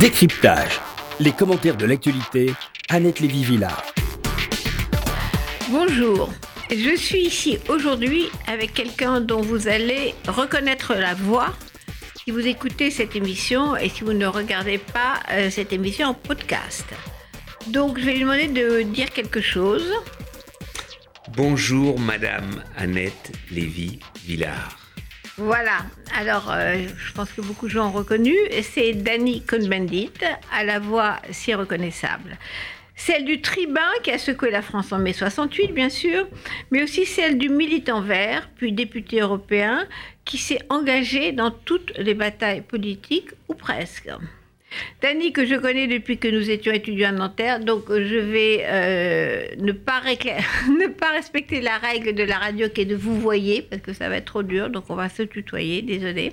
Décryptage. Les commentaires de l'actualité, Annette Lévy-Villard. Bonjour. Je suis ici aujourd'hui avec quelqu'un dont vous allez reconnaître la voix si vous écoutez cette émission et si vous ne regardez pas euh, cette émission en podcast. Donc je vais lui demander de dire quelque chose. Bonjour Madame Annette Lévy-Villard. Voilà, alors euh, je pense que beaucoup de gens ont reconnu, c'est Danny Cohn-Bendit, à la voix si reconnaissable. Celle du tribun qui a secoué la France en mai 68, bien sûr, mais aussi celle du militant vert, puis député européen, qui s'est engagé dans toutes les batailles politiques, ou presque. Dany, que je connais depuis que nous étions étudiants à Nanterre, donc je vais euh, ne, pas respecter la règle de la radio qui est de vous voyer, parce que ça va être trop dur, donc on va se tutoyer, désolé.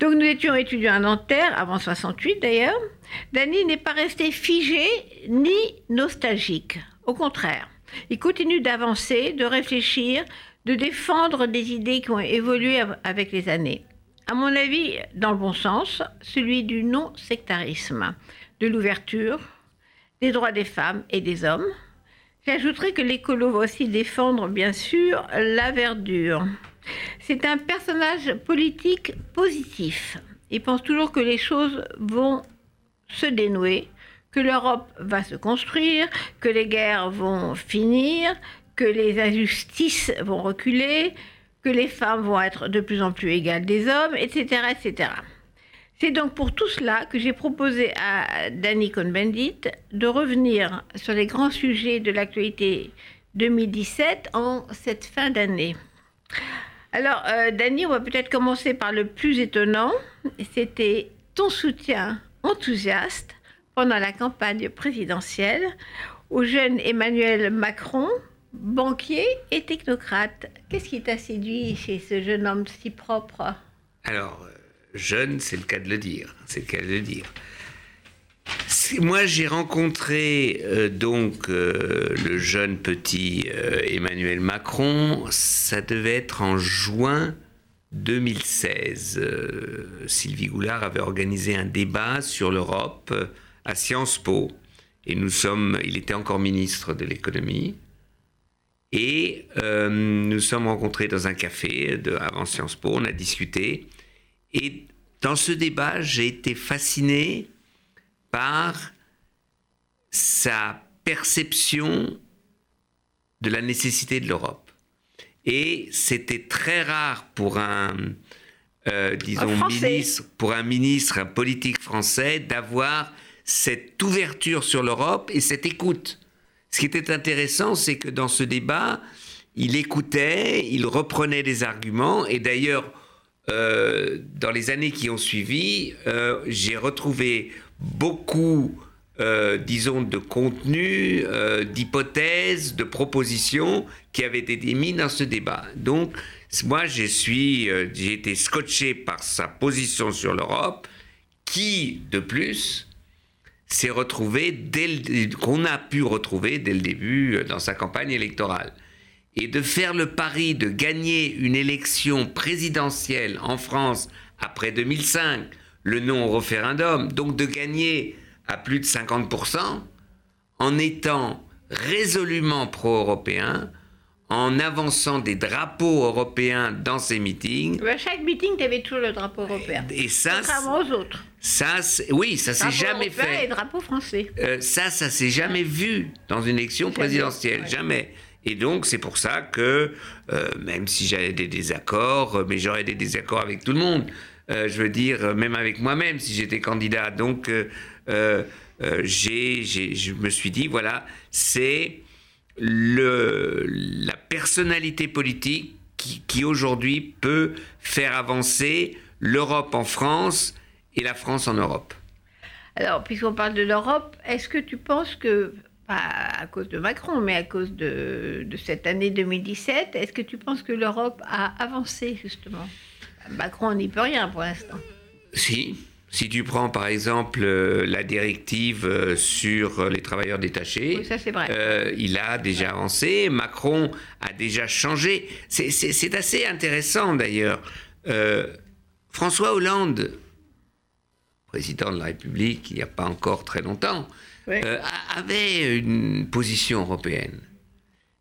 Donc nous étions étudiants à Nanterre, avant 68 d'ailleurs. Dany n'est pas resté figé ni nostalgique, au contraire. Il continue d'avancer, de réfléchir, de défendre des idées qui ont évolué avec les années à mon avis, dans le bon sens, celui du non-sectarisme, de l'ouverture, des droits des femmes et des hommes. J'ajouterai que l'écolo va aussi défendre, bien sûr, la verdure. C'est un personnage politique positif. Il pense toujours que les choses vont se dénouer, que l'Europe va se construire, que les guerres vont finir, que les injustices vont reculer, que les femmes vont être de plus en plus égales des hommes, etc. etc. C'est donc pour tout cela que j'ai proposé à Danny Cohn-Bendit de revenir sur les grands sujets de l'actualité 2017 en cette fin d'année. Alors, euh, Danny, on va peut-être commencer par le plus étonnant. C'était ton soutien enthousiaste pendant la campagne présidentielle au jeune Emmanuel Macron banquier et technocrate. Qu'est-ce qui t'a séduit chez ce jeune homme si propre? Alors, euh, jeune, c'est le cas de le dire. C'est le cas de le dire. Moi, j'ai rencontré euh, donc euh, le jeune petit Emmanuel Macron. Ça devait être en juin 2016. Sylvie Goulard avait organisé un débat sur l'Europe à Sciences Po. Et nous sommes, il était encore ministre de l'économie. Et euh, nous sommes rencontrés dans un café de, avant Sciences Po, on a discuté. Et dans ce débat, j'ai été fasciné par sa perception de la nécessité de l'Europe. Et c'était très rare pour un, euh, disons, ministre, pour un ministre, un politique français, d'avoir cette ouverture sur l'Europe et cette écoute. Ce qui était intéressant, c'est que dans ce débat, il écoutait, il reprenait des arguments, et d'ailleurs, euh, dans les années qui ont suivi, euh, j'ai retrouvé beaucoup, euh, disons, de contenu, d'hypothèses, de propositions qui avaient été mis dans ce débat. Donc, moi, j'ai été scotché par sa position sur l'Europe, qui, de plus, s'est retrouvé, qu'on a pu retrouver dès le début euh, dans sa campagne électorale. Et de faire le pari de gagner une élection présidentielle en France après 2005, le non au référendum, donc de gagner à plus de 50%, en étant résolument pro-européen, en avançant des drapeaux européens dans ses meetings. À chaque meeting, tu avais toujours le drapeau européen. Et ça, contrairement aux autres. Ça, oui, ça s'est jamais fait. Et drapeau français. Euh, ça, ça s'est jamais vu dans une élection présidentielle, jamais. Et donc, c'est pour ça que, euh, même si j'avais des désaccords, euh, mais j'aurais des désaccords avec tout le monde. je veux dire, même avec moi-même, si j'étais candidat. Donc, j'ai, je me suis dit, voilà, c'est le, la personnalité politique qui, qui aujourd'hui peut faire avancer l'Europe en France et la France en Europe. Alors, puisqu'on parle de l'Europe, est-ce que tu penses que, pas à cause de Macron, mais à cause de, de cette année 2017, est-ce que tu penses que l'Europe a avancé justement? Macron n'y peut rien pour l'instant. Si, si tu prends par exemple euh, la directive euh, sur les travailleurs détachés, euh, il a déjà avancé, Macron a déjà changé. C'est assez intéressant d'ailleurs. François Hollande, président de la République il n'y a pas encore très longtemps, avait une position européenne.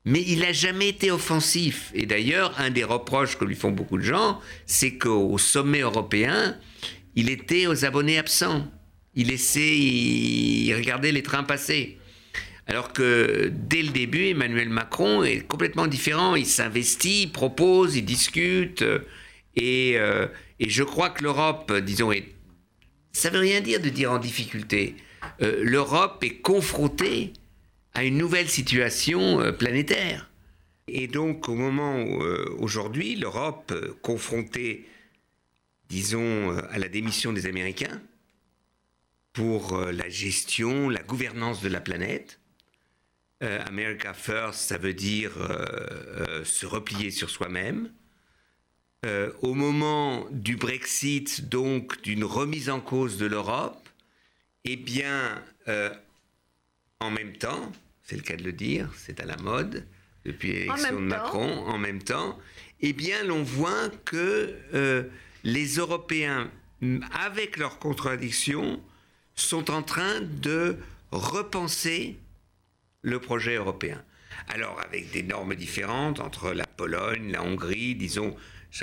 Mais il n'a jamais été offensif. Et d'ailleurs, un des reproches que lui font beaucoup de gens, c'est qu'au sommet européen, il était aux abonnés absents. Il laissait, il regardait les trains passer. Alors que dès le début, Emmanuel Macron est complètement différent. Il s'investit, il propose, il discute. Et, euh, je crois que l'Europe, disons, est, ça veut rien dire de dire en difficulté. Euh, L'Europe est confrontée à une nouvelle situation euh, planétaire. Et donc, au moment où, aujourd'hui, l'Europe, confrontée, disons, à la démission des Américains, pour la gestion, la gouvernance de la planète, euh, America First, ça veut dire euh, euh, se replier sur soi-même. au moment du Brexit, donc d'une remise en cause de l'Europe, eh bien, en même temps, c'est le cas de le dire, c'est à la mode, depuis l'élection de Macron, en même temps, eh bien, l'on voit que les Européens, avec leurs contradictions, sont en train de repenser le projet européen. Alors, avec des normes différentes entre la Pologne, la Hongrie, disons,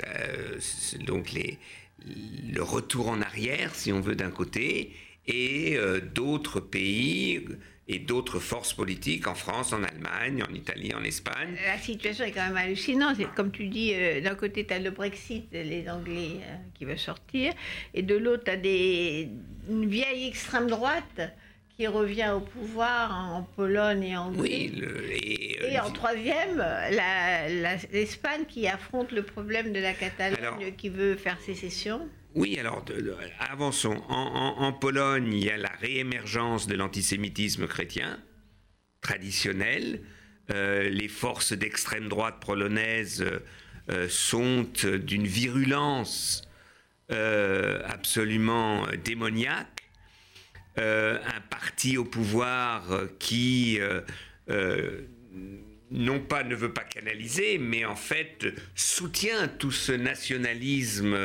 euh, donc le retour en arrière, si on veut, d'un côté, et euh, d'autres pays et d'autres forces politiques en France, en Allemagne, en Italie, en Espagne. La situation est quand même hallucinante. Comme tu dis, euh, d'un côté, tu as le Brexit, les Anglais qui veulent sortir, et de l'autre, tu as des, une vieille extrême droite qui revient au pouvoir en Pologne et en Hongrie. Oui, et, en troisième, l'Espagne qui affronte le problème de la Catalogne qui veut faire sécession. Oui, alors avançons. En, Pologne, il y a la réémergence de l'antisémitisme chrétien traditionnel. Euh, les forces d'extrême droite polonaises euh, sont d'une virulence euh, absolument démoniaque. Euh, un parti au pouvoir euh, qui euh, non pas ne veut pas canaliser, mais en fait soutient tout ce nationalisme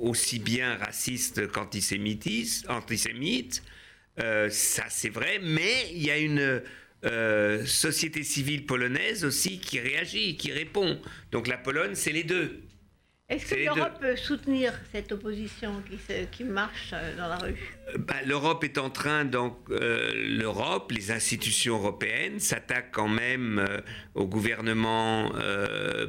aussi bien raciste qu'antisémite. ça c'est vrai, mais il y a une société civile polonaise aussi qui réagit, qui répond. Donc la Pologne, c'est les deux. Est-ce que l'Europe peut soutenir cette opposition qui, qui, marche euh, dans la rue? Euh, bah, L'Europe est en train, donc euh, l'Europe, les institutions européennes s'attaquent quand même au gouvernement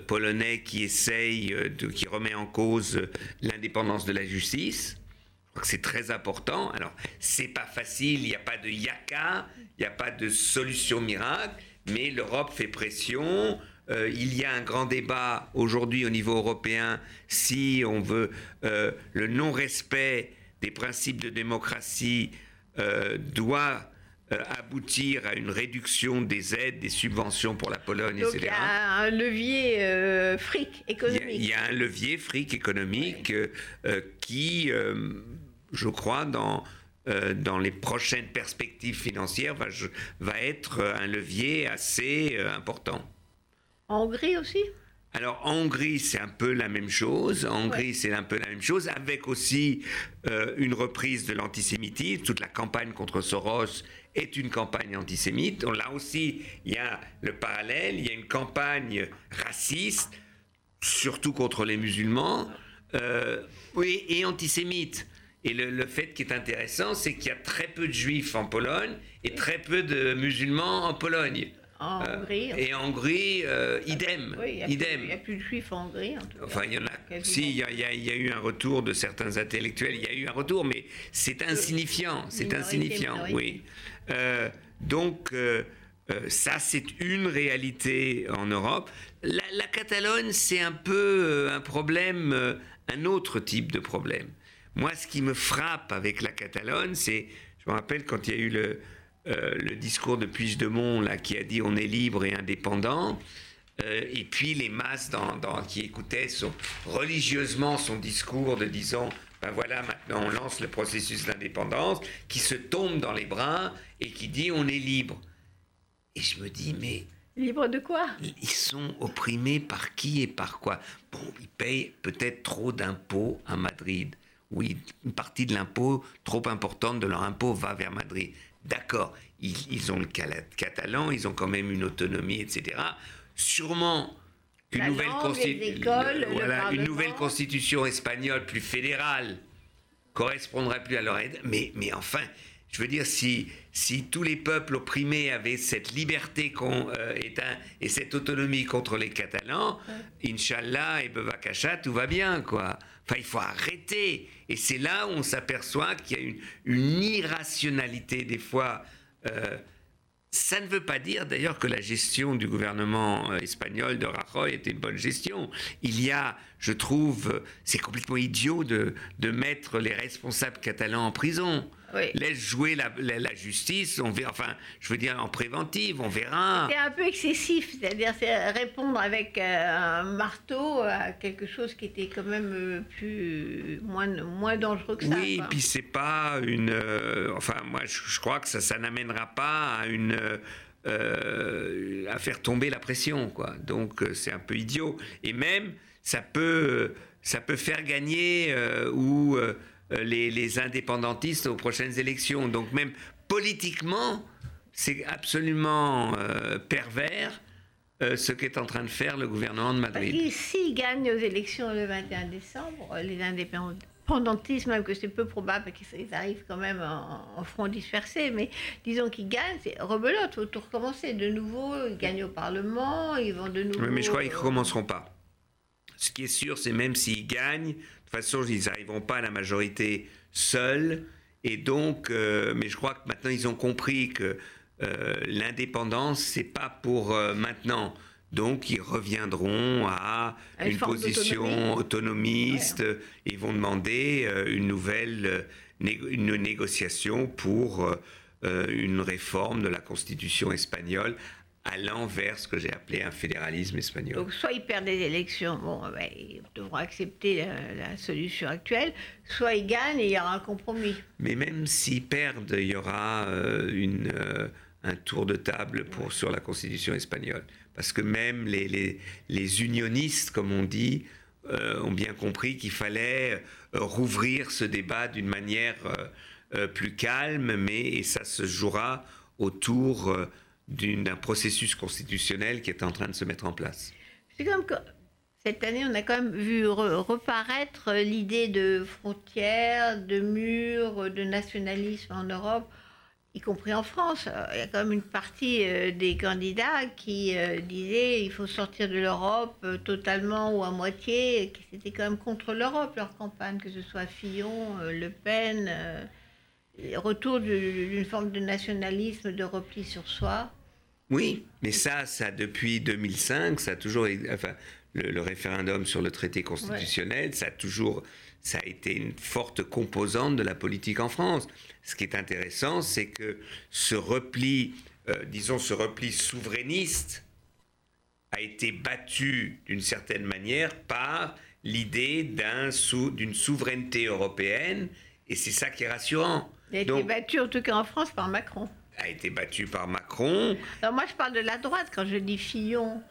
polonais qui essaye, de, qui remet en cause l'indépendance de la justice. Je crois que c'est très important. Alors, c'est pas facile, il n'y a pas de yaka, il n'y a pas de solution miracle, mais l'Europe fait pression. Euh, il y a un grand débat aujourd'hui au niveau européen si on veut euh, le non-respect des principes de démocratie euh, doit aboutir à une réduction des aides, des subventions pour la Pologne, Donc, Il y a un levier fric économique. Il y, a, un levier fric économique qui, je crois, dans dans les prochaines perspectives financières, va, va être un levier assez important. En Hongrie aussi? Alors en Hongrie, c'est un peu la même chose. En Hongrie, c'est un peu la même chose, avec aussi euh, une reprise de l'antisémitisme. Toute la campagne contre Soros est une campagne antisémite. Là aussi, il y a le parallèle. Il y a une campagne raciste, surtout contre les musulmans, euh, oui, et antisémite. Et le, le, fait qui est intéressant, c'est qu'il y a très peu de juifs en Pologne et très peu de musulmans en Pologne. En euh, Hongrie. Et en Hongrie, euh, idem. il n'y a, plus de juifs en Hongrie. En tout enfin, il y en a. Si, il y a, y a, eu un retour de certains intellectuels. Il y a eu un retour, mais c'est insignifiant. C'est insignifiant, oui. Euh, donc, ça, c'est une réalité en Europe. La, la Catalogne, c'est un peu un problème, un autre type de problème. Moi, ce qui me frappe avec la Catalogne, c'est, je me rappelle quand il y a eu le, euh, le discours de Puigdemont là, qui a dit on est libre et indépendant. Euh, et puis les masses qui écoutaient religieusement son discours de disant ben voilà, maintenant on lance le processus d'indépendance, qui se tombe dans les bras et qui dit on est libre. Et je me dis, mais. Libre de quoi? Ils sont opprimés par qui et par quoi? Bon, ils payent peut-être trop d'impôts à Madrid. où une partie de l'impôt, trop importante de leur impôt, va vers Madrid. D'accord, ils, ont le catalan, ils ont quand même une autonomie, etc. Sûrement une, nouvelle, une nouvelle constitution espagnole plus fédérale correspondrait plus à leur aide. Mais, mais enfin, je veux dire, si, si tous les peuples opprimés avaient cette liberté euh, et cette autonomie contre les Catalans, Inch'Allah et Bevakasha, tout va bien, quoi. Enfin, il faut arrêter. Et c'est là où on s'aperçoit qu'il y a une, irrationalité, des fois. Euh, ça ne veut pas dire d'ailleurs que la gestion du gouvernement euh, espagnol de Rajoy était une bonne gestion. Il y a, je trouve, c'est complètement idiot de, de mettre les responsables catalans en prison. Laisse jouer la, justice, on verra, enfin, je veux dire en préventive, on verra. C'est un peu excessif, c'est-à-dire répondre avec euh, un marteau à quelque chose qui était quand même euh, plus moins, moins dangereux que ça. Oui, et puis c'est pas une. Euh, enfin, moi, je, crois que ça, ça n'amènera pas à une. à faire tomber la pression, quoi. Donc c'est un peu idiot. Et même, ça peut, ça peut faire gagner ou euh, les, indépendantistes aux prochaines élections. Donc même politiquement, c'est absolument euh, pervers euh, ce qu'est en train de faire le gouvernement de Madrid. S'ils gagnent aux élections le 21 décembre, les indépendantistes, même que c'est peu probable qu'ils arrivent quand même en, front dispersé, mais disons qu'ils gagnent, c'est rebelote, il faut tout recommencer de nouveau, ils gagnent au Parlement, ils vont de nouveau... mais je crois qu'ils ne recommenceront pas. Ce qui est sûr, c'est même s'ils gagnent, de toute façon, ils n'arriveront pas à la majorité seuls. Et donc, euh, mais je crois que maintenant, ils ont compris que euh, l'indépendance, c'est pas pour euh, maintenant. Donc, ils reviendront à, une, position autonomiste et vont demander une nouvelle une négociation pour une réforme de la constitution espagnole allant vers ce que j'ai appelé un fédéralisme espagnol. Donc soit ils perdent des élections, bon, ben, ils devront accepter la, solution actuelle, soit ils gagnent et il y aura un compromis. Mais même s'ils perdent, il y aura euh, une, euh, un tour de table pour, sur la constitution espagnole. Parce que même les, les, les unionistes, comme on dit, euh, ont bien compris qu'il fallait rouvrir ce débat d'une manière plus calme, mais et ça se jouera autour d'un processus constitutionnel qui est en train de se mettre en place. C'est comme cette année, on a quand même vu reparaître l'idée de frontières, de murs, de nationalisme en Europe, y compris en France. Il y a quand même une partie euh, des candidats qui euh, disaient il faut sortir de l'Europe euh, totalement ou à moitié, qui c'était quand même contre l'Europe, leur campagne, que ce soit Fillon, Le Pen, retour d'une forme de nationalisme, de repli sur soi. Oui, mais ça, ça depuis 2005, ça a toujours, enfin, le, référendum sur le traité constitutionnel, ça a toujours, ça a été une forte composante de la politique en France. Ce qui est intéressant, c'est que ce repli, euh, disons, ce repli souverainiste a été battu d'une certaine manière par l'idée d'un d'une souveraineté européenne, et c'est ça qui est rassurant. Il a été battu en tout cas en France par Macron a été battu par Macron. Alors moi, je parle de la droite quand je dis Fillon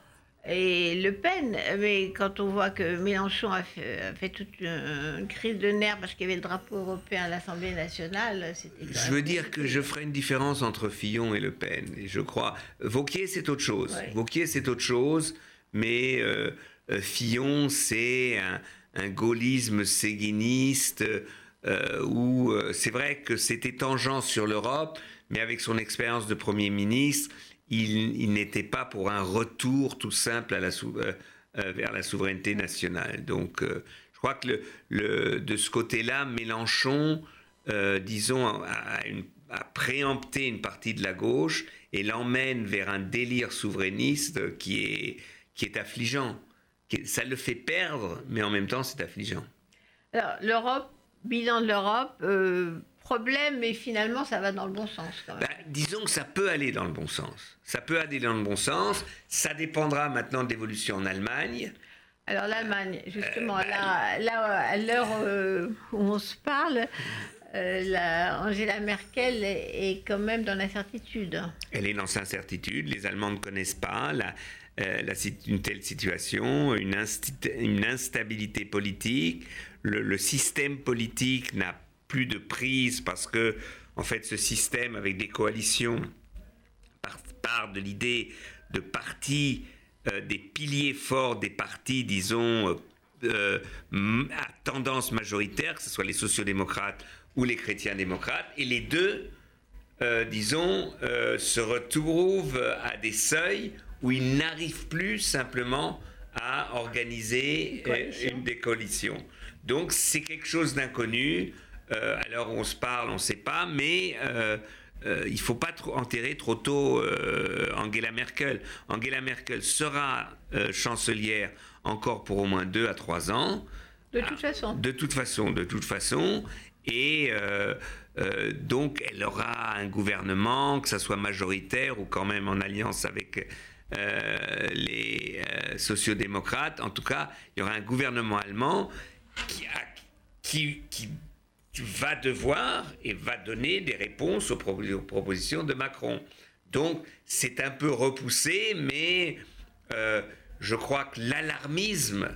et Le Pen, mais quand on voit que Mélenchon a fait, toute une, crise de nerfs parce qu'il y avait le drapeau européen à l'Assemblée nationale, c'était. Je veux dire que je ferai une différence entre Fillon et Le Pen. Et je crois. Vauquier, c'est autre chose. Vauquier, c'est autre chose, mais euh, euh, Fillon, c'est un, un, gaullisme séguiniste. Euh, où c'est vrai que c'était tangent sur l'Europe, mais avec son expérience de Premier ministre, il, n'était pas pour un retour tout simple euh, euh, vers la souveraineté nationale. Donc, euh, je crois que de ce côté-là, Mélenchon, disons, a, a, préempté une partie de la gauche et l'emmène vers un délire souverainiste qui est, qui est affligeant. Ça le fait perdre, mais en même temps, c'est affligeant. Alors, l'Europe, bilan de l'Europe, problème, mais finalement, ça va dans le bon sens. Ben, disons que ça peut aller dans le bon sens. Ça peut aller dans le bon sens. Ça dépendra maintenant de l'évolution en Allemagne. Alors l'Allemagne, justement, euh, là, là, à l'heure euh, où on se parle, la Angela Merkel est quand même dans l'incertitude. Elle est dans l'incertitude. Les Allemands ne connaissent pas la, une telle situation, une, une instabilité politique. Le, le système politique n'a plus de prise parce que, en fait, ce système avec des coalitions part, de l'idée de partis, euh, des piliers forts des partis, disons, euh, euh, à tendance majoritaire, que ce soit les sociodémocrates ou les chrétiens démocrates, et les deux, disons, se retrouvent à des seuils où ils n'arrivent plus simplement à organiser une, des coalitions. Donc c'est quelque chose d'inconnu. Euh, l'heure où on se parle, on ne sait pas, mais euh, euh, il ne faut pas trop enterrer trop tôt Angela Merkel. Angela Merkel sera chancelière encore pour au moins deux à trois ans. De toute façon. De toute façon, de toute façon. Et donc, elle aura un gouvernement, que ce soit majoritaire ou quand même en alliance avec les sociodémocrates. En tout cas, il y aura un gouvernement allemand qui, a, qui, qui va devoir et va donner des réponses aux, propositions de Macron. Donc c'est un peu repoussé, mais euh, je crois que l'alarmisme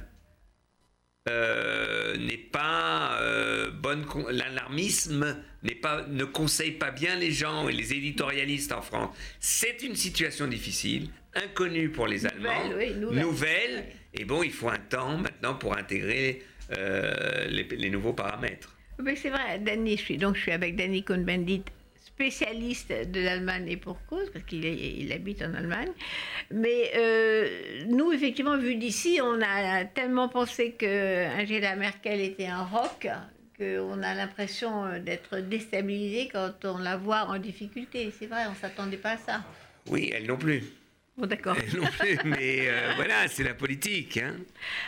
euh, n'est pas euh, bonne. L'alarmisme n'est pas ne conseille pas bien les gens et les éditorialistes en France. C'est une situation difficile, inconnue pour les Allemands, nouvelle, Et bon, il faut un temps maintenant pour intégrer les nouveaux paramètres c'est vrai, Danny, je suis, donc je suis avec Danny Cohn-Bendit, spécialiste de l'Allemagne et pour cause, parce qu'il il habite en Allemagne. Mais euh, nous, effectivement, vu d'ici, on a tellement pensé que Angela Merkel était un rock qu'on a l'impression d'être déstabilisé quand on la voit en difficulté. C'est vrai, on ne s'attendait pas à ça. Oui, elle non plus. Bon, d'accord. Non plus, mais euh, voilà, c'est la politique. Hein.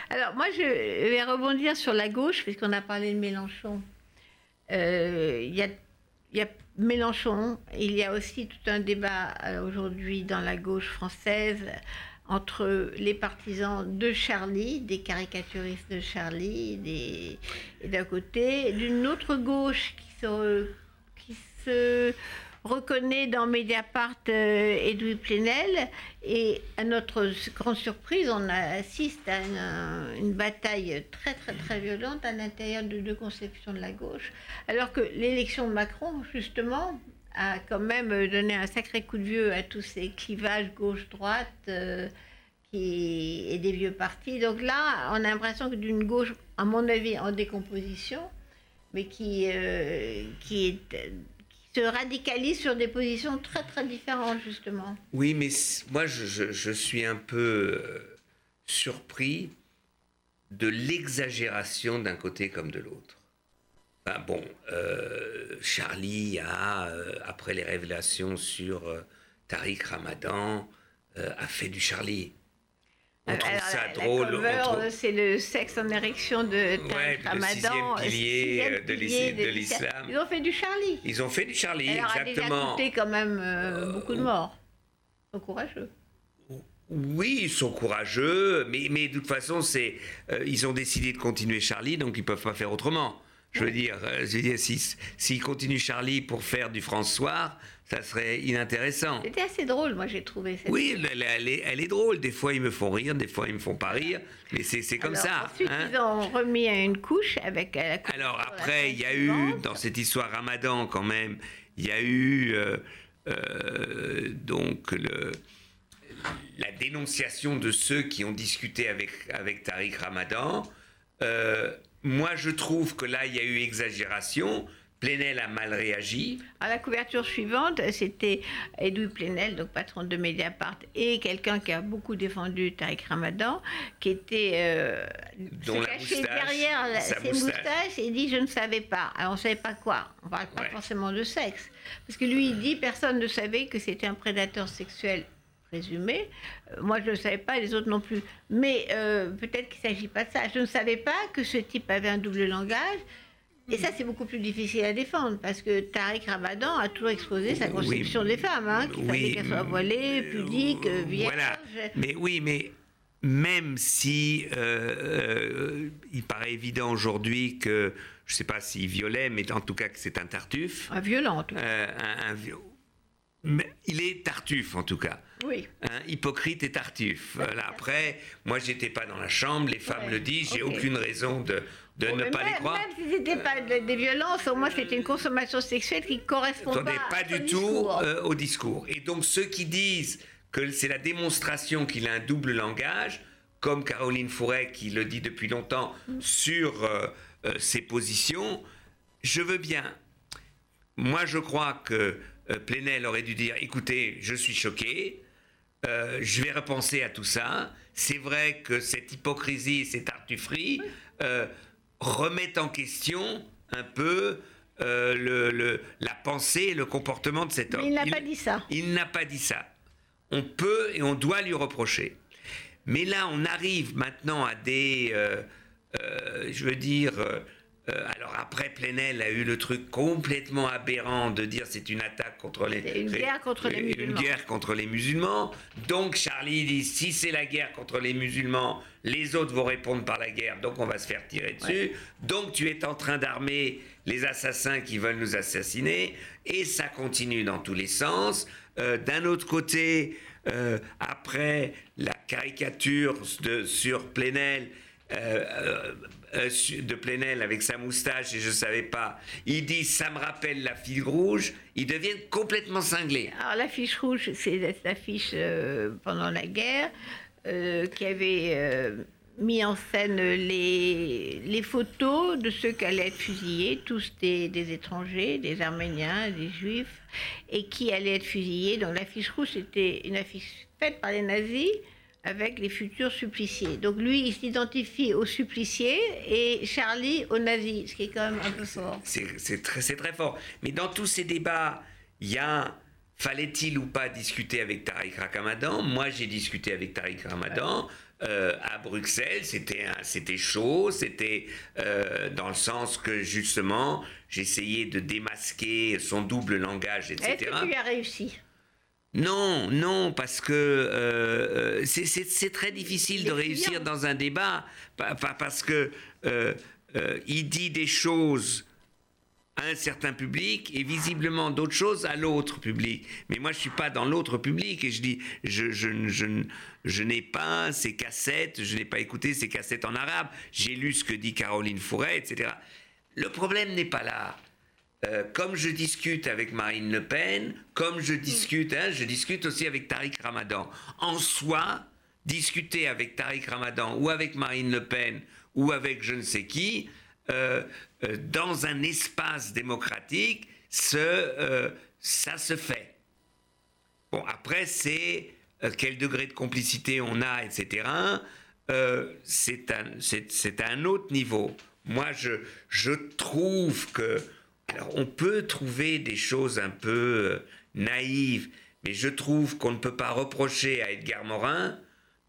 Alors, moi, je vais rebondir sur la gauche, puisqu'on a parlé de Mélenchon. Euh, il y, a, Mélenchon, il y a aussi tout un débat euh, aujourd'hui dans la gauche française entre les partisans de Charlie, des caricaturistes de Charlie, d'un côté, d'une autre gauche qui se reconnaît dans Mediapart euh, Edoui Plenel et à notre grande surprise, on assiste à une, bataille très très très violente à l'intérieur de deux conceptions de la gauche, alors que l'élection de Macron, justement, a quand même donné un sacré coup de vieux à tous ces clivages gauche-droite euh, et des vieux partis. Donc là, on a l'impression que d'une gauche, à mon avis, en décomposition, mais qui, euh, qui est se radicalise sur des positions très très différentes justement. Oui, mais moi je, je, suis un peu euh, surpris de l'exagération d'un côté comme de l'autre. Enfin, bon, euh, Charlie a, euh, après les révélations sur Tariq Ramadan, a fait du Charlie. On trouve ça drôle. C'est le sexe en érection de Tariq Ramadan. Le pilier, de l'islam. Ils ont fait du Charlie. Ils ont fait du Charlie, Alors, exactement. a coûté quand même euh, beaucoup de morts. Ils sont courageux. Oui, ils sont courageux, mais, mais de toute façon, c'est, euh, ils ont décidé de continuer Charlie, donc ils ne peuvent pas faire autrement. Je veux dire, euh, je veux dire s'ils si, continuent Charlie pour faire du François, ça serait inintéressant. C'était assez drôle, moi j'ai trouvé. Cette oui, elle, est, elle, est, drôle. Des fois ils me font rire, des fois ils me font pas rire, mais c'est comme ça. Ensuite hein. ils ont remis une couche avec. La couche Alors après, il y a eu dans cette histoire Ramadan quand même, il y a eu euh, euh, donc le la dénonciation de ceux qui ont discuté avec, avec Tariq Ramadan. Euh, moi, je trouve que là, il y a eu exagération. Plenel a mal réagi. À la couverture suivante, c'était Edoui Plenel, donc patron de Mediapart, et quelqu'un qui a beaucoup défendu Tariq Ramadan, qui était euh, caché derrière ses moustaches et dit je ne savais pas. Alors on ne savait pas quoi. On ne parle pas forcément de sexe, parce que lui il dit personne ne savait que c'était un prédateur sexuel résumé. Euh, moi, je ne savais pas, les autres non plus. Mais euh, peut-être qu'il ne s'agit pas de ça. Je ne savais pas que ce type avait un double langage. Et ça, c'est beaucoup plus difficile à défendre parce que Tariq Ramadan a toujours exposé sa conception des femmes, hein, qu'il fallait qu'elles soient voilées, pudiques, vierges. Voilà. Mais oui, mais même si il paraît évident aujourd'hui que je ne sais pas s'il violait, mais en tout cas que c'est un tartuffe. Un violent, en tout cas. Euh, un, un mais il est tartuffe en tout cas. Oui. Hein, hypocrite et tartuffe. Voilà. Après, moi j'étais pas dans la chambre, les femmes Ouais. le disent, j'ai Ok. aucune raison de, de ne mais pas même, les croire. Même si c'était pas de- des violences, au moins c'était une consommation sexuelle qui correspond pas, pas à du tout discours. euh, au discours. Et donc ceux qui disent que c'est la démonstration qu'il a un double langage, comme Caroline Fouret qui le dit depuis longtemps sur euh, euh, ses positions, je veux bien. Moi, je crois que Plenel aurait dû dire, écoutez, je suis choqué, euh, je vais repenser à tout ça. C'est vrai que cette hypocrisie, cette tartufferie euh, remettent en question un peu euh, le, le- la pensée et le comportement de cet homme. Mais il n'a pas dit ça. Il n'a pas dit ça. On peut et on doit lui reprocher. Mais là, on arrive maintenant à des, euh, euh, je veux dire, euh, alors après, Plenel a eu le truc complètement aberrant de dire c'est une attaque contre les, une guerre contre les une musulmans. guerre contre les musulmans. Donc Charlie dit si c'est la guerre contre les musulmans, les autres vont répondre par la guerre, donc on va se faire tirer dessus. Donc tu es en train d'armer les assassins qui veulent nous assassiner, et ça continue dans tous les sens. Euh, D'un autre côté, euh, après la caricature de, sur Plenel, euh, euh, euh, de Plenel avec sa moustache et je savais pas. Il dit ça me rappelle la fille rouge. Ils deviennent complètement cinglés. Alors l'affiche rouge, c'est cette affiche euh, pendant la guerre qui avait mis en scène les, les photos de ceux qui allaient être fusillés, tous des, des étrangers, des Arméniens, des Juifs, et qui allaient être fusillés. Donc l'affiche rouge, c'était une affiche faite par les nazis avec les futurs suppliciés. Donc lui, il s'identifie aux suppliciés et Charlie aux nazis, ce qui est quand même un peu fort. C'est très, fort. Mais dans tous ces débats, il y a fallait-il ou pas discuter avec Tariq Ramadan? Moi, j'ai discuté avec Tariq Ramadan euh, à Bruxelles. C'était chaud. C'était euh, dans le sens que justement, j'essayais de démasquer son double langage, etc. Est-ce que tu as réussi? Non, non, parce que euh, euh, c'est- très difficile de réussir dans un débat, pa- pa- parce que euh, euh, il dit des choses à un certain public et visiblement d'autres choses à l'autre public. Mais moi, je suis pas dans l'autre public et je dis, je, je n'ai pas ces cassettes, je n'ai pas écouté ces cassettes en arabe. J'ai lu ce que dit Caroline Fouret, etc. Le problème n'est pas là. Euh, comme je discute avec Marine Le Pen, comme je discute, hein, je discute aussi avec Tariq Ramadan. En soi, discuter avec Tariq Ramadan ou avec Marine Le Pen ou avec je ne sais qui, euh, euh, dans un espace démocratique, ça se fait. Bon, après, c'est quel degré de complicité on a, etc. C'est à un autre niveau. Moi, je trouve que. Alors, on peut trouver des choses un peu euh, naïves, mais je trouve qu'on ne peut pas reprocher à Edgar Morin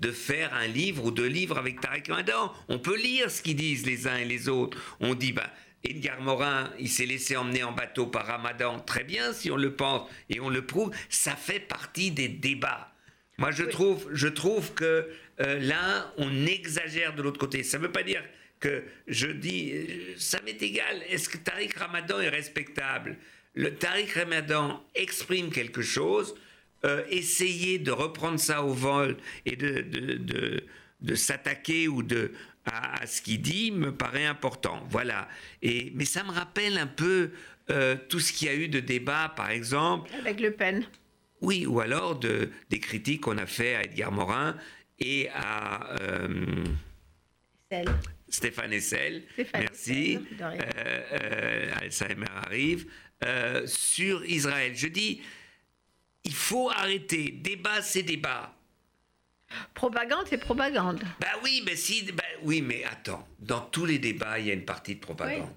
de faire un livre ou deux livres avec Tarek Ramadan. On peut lire ce qu'ils disent les uns et les autres. On dit, ben, Edgar Morin, il s'est laissé emmener en bateau par Ramadan. Très bien, si on le pense et on le prouve, ça fait partie des débats. Moi, je trouve, je trouve que euh, là, on exagère de l'autre côté. Ça ne veut pas dire que je dis, euh, ça m'est égal. Est-ce que Tariq Ramadan est respectable? Le Tariq Ramadan exprime quelque chose. euh, essayer de reprendre ça au vol et de, de, de, de s'attaquer ou de à, à ce qu'il dit me paraît important. Voilà. Et mais ça me rappelle un peu euh, tout ce qu'il y a eu de débat, par exemple, avec Le Pen oui, ou alors de, des critiques qu'on a fait à Edgar Morin et à euh, Celle. Stéphane Essel. Stéphane Merci. Euh, euh, Alzheimer arrive. euh, sur Israël. Je dis, il faut arrêter. Débat, c'est débat. Propagande, c'est propagande. Bah oui, mais si, bah oui, mais attends. Dans tous les débats, il y a une partie de propagande.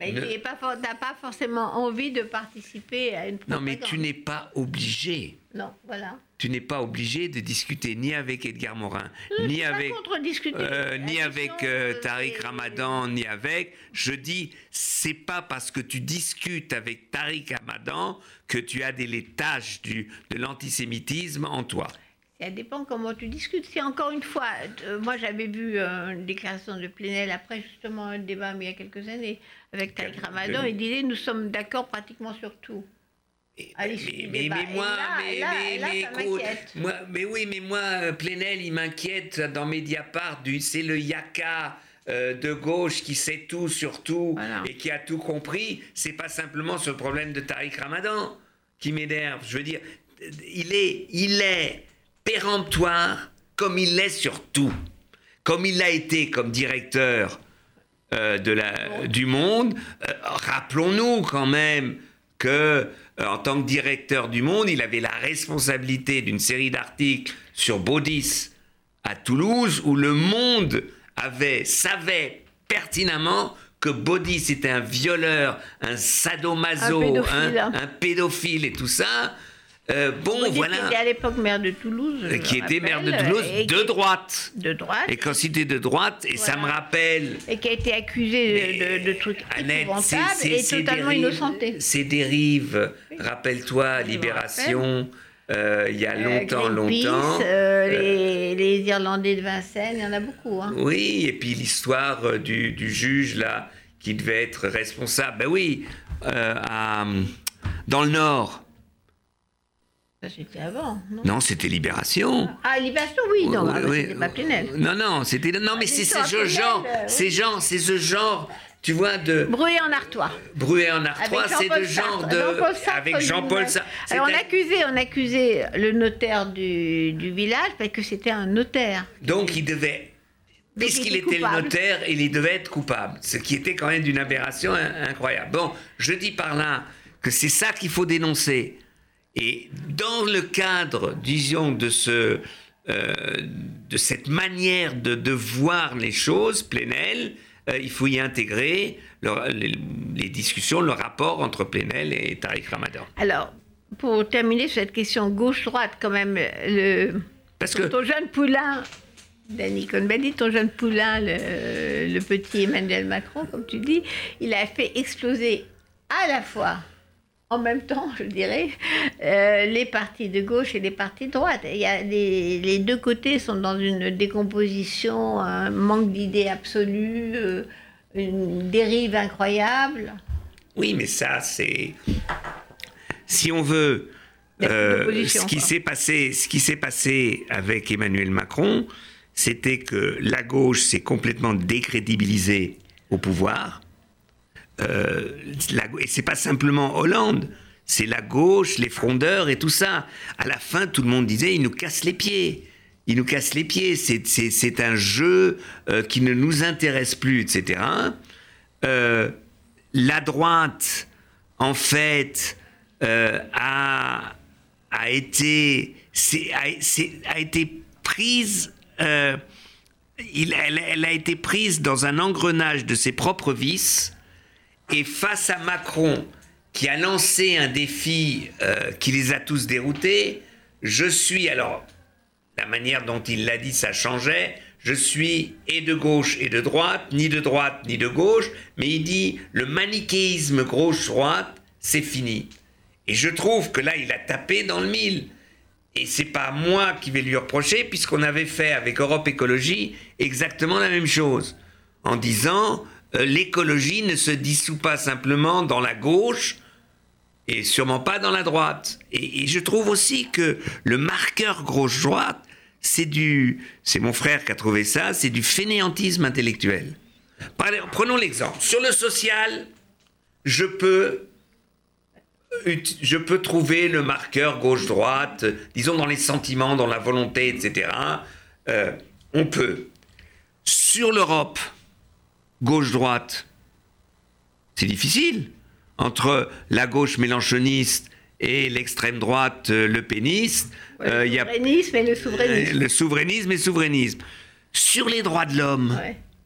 Mais Ne- tu n'as pas, forcément envie de participer à une Non, propagande. mais tu n'es pas obligé. Non, voilà. Tu n'es pas obligé de discuter ni avec Edgar Morin, Je ni suis pas avec, euh, ni avec euh, euh, Tariq Ramadan, ni avec. Je dis, c'est pas parce que tu discutes avec Tariq Ramadan que tu as des les tâches du, de l'antisémitisme en toi. Ça dépend comment tu discutes. C'est encore une fois, euh, moi j'avais vu euh, une déclaration de Plenel après justement un débat mais il y a quelques années avec Tariq Ramadan. Il disait nous sommes d'accord pratiquement sur tout. À mais, mais, mais, moi, mais, mais, écoute, moi, mais oui, mais moi, euh, Plenel, il m'inquiète dans Mediapart. C'est le Yaka de gauche qui sait tout sur tout et qui a tout compris. C'est pas simplement ce problème de Tariq Ramadan qui m'énerve. Je veux dire, il est, il est péremptoire comme il l'est sur tout. Comme il l'a été comme directeur euh, de la, du Monde. Euh, rappelons-nous quand même que euh, en tant que directeur du Monde, il avait la responsabilité d'une série d'articles sur Baudis à Toulouse, où le Monde avait, savait pertinemment que Baudis était un violeur, un sadomaso, un pédophile et tout ça. Euh, bon, voilà. Qui était à l'époque maire de Toulouse. Qui était maire de Toulouse de droite. De droite. Et quand c'était de droite, et ça me rappelle. Et qui a été accusé de, trucs épouvantables et totalement innocenté. Ces dérives, rappelle-toi, Libération. Euh, il y a euh, longtemps, longtemps. Les, les, Irlandais de Vincennes, il y en a beaucoup. Hein. Oui, et puis l'histoire du, du, juge, là, qui devait être responsable. Ben oui, à, dans le Nord, c'était avant, non Non, c'était Libération. Ah, Libération, oui, non, ah, c'était pas Plenel. Non, non, c'était. Non, mais c'est ce genre. C'est genre, c'est ce genre. Tu vois, de. Bruet en Artois. Bruet en Artois, c'est de genre de. avec Jean-Paul Sartre. Alors, on accusait, on accusait le notaire du, du village parce que c'était un notaire. Donc, il devait. Puisqu'il était, le notaire, il devait être coupable. Ce qui était quand même d'une aberration incroyable. Bon, je dis par là que c'est ça qu'il faut dénoncer. Et dans le cadre, disons, de, ce, euh, de cette manière de, voir les choses, Plenel, euh, il faut y intégrer les, discussions, le rapport entre Plenel et Tariq Ramadan. Alors, pour terminer sur cette question gauche-droite, quand même, le, Parce que, ton jeune poulain, Danny Cohn-Bendit, ton jeune poulain, le, le petit Emmanuel Macron, comme tu dis, il a fait exploser à la fois en même temps, je dirais, euh, les partis de gauche et les partis de droite. Il y a les, deux côtés sont dans une décomposition, un manque d'idées absolues, euh, une dérive incroyable. Oui, mais ça, c'est. Si on veut. Euh, ce qui s'est passé, ce qui s'est passé avec Emmanuel Macron, c'était que la gauche s'est complètement décrédibilisée au pouvoir euh, et c'est pas simplement Hollande, c'est la gauche, les frondeurs et tout ça. À la fin, tout le monde disait, il nous casse les pieds. Il nous casse les pieds, c'est un jeu euh, qui ne nous intéresse plus, etc. Euh, la droite, en fait, a, a, été, a, été prise, elle, a été prise dans un engrenage de ses propres vices et face à Macron, qui a lancé un défi euh, qui les a tous déroutés, je suis, alors, la manière dont il l'a dit, ça changeait, je suis et de gauche et de droite, ni de droite ni de gauche, mais il dit le manichéisme gauche-droite, c'est fini. Et je trouve que là, il a tapé dans le mille. Et c'est pas moi qui vais lui reprocher, puisqu'on avait fait avec Europe Écologie exactement la même chose, en disant l'écologie ne se dissout pas simplement dans la gauche et sûrement pas dans la droite. Et, je trouve aussi que le marqueur gauche-droite, c'est du, c'est mon frère qui a trouvé ça, c'est du fainéantisme intellectuel. Prenons l'exemple. Sur le social, je peux, je peux trouver le marqueur gauche-droite, disons dans les sentiments, dans la volonté, etc. Euh, on peut. Sur l'Europe, gauche-droite, c'est difficile. Entre la gauche mélanchoniste et l'extrême droite euh, le péniste, euh, il y a le souverainisme et le souverainisme. Euh, le souverainisme et souverainisme. Sur les droits de l'homme,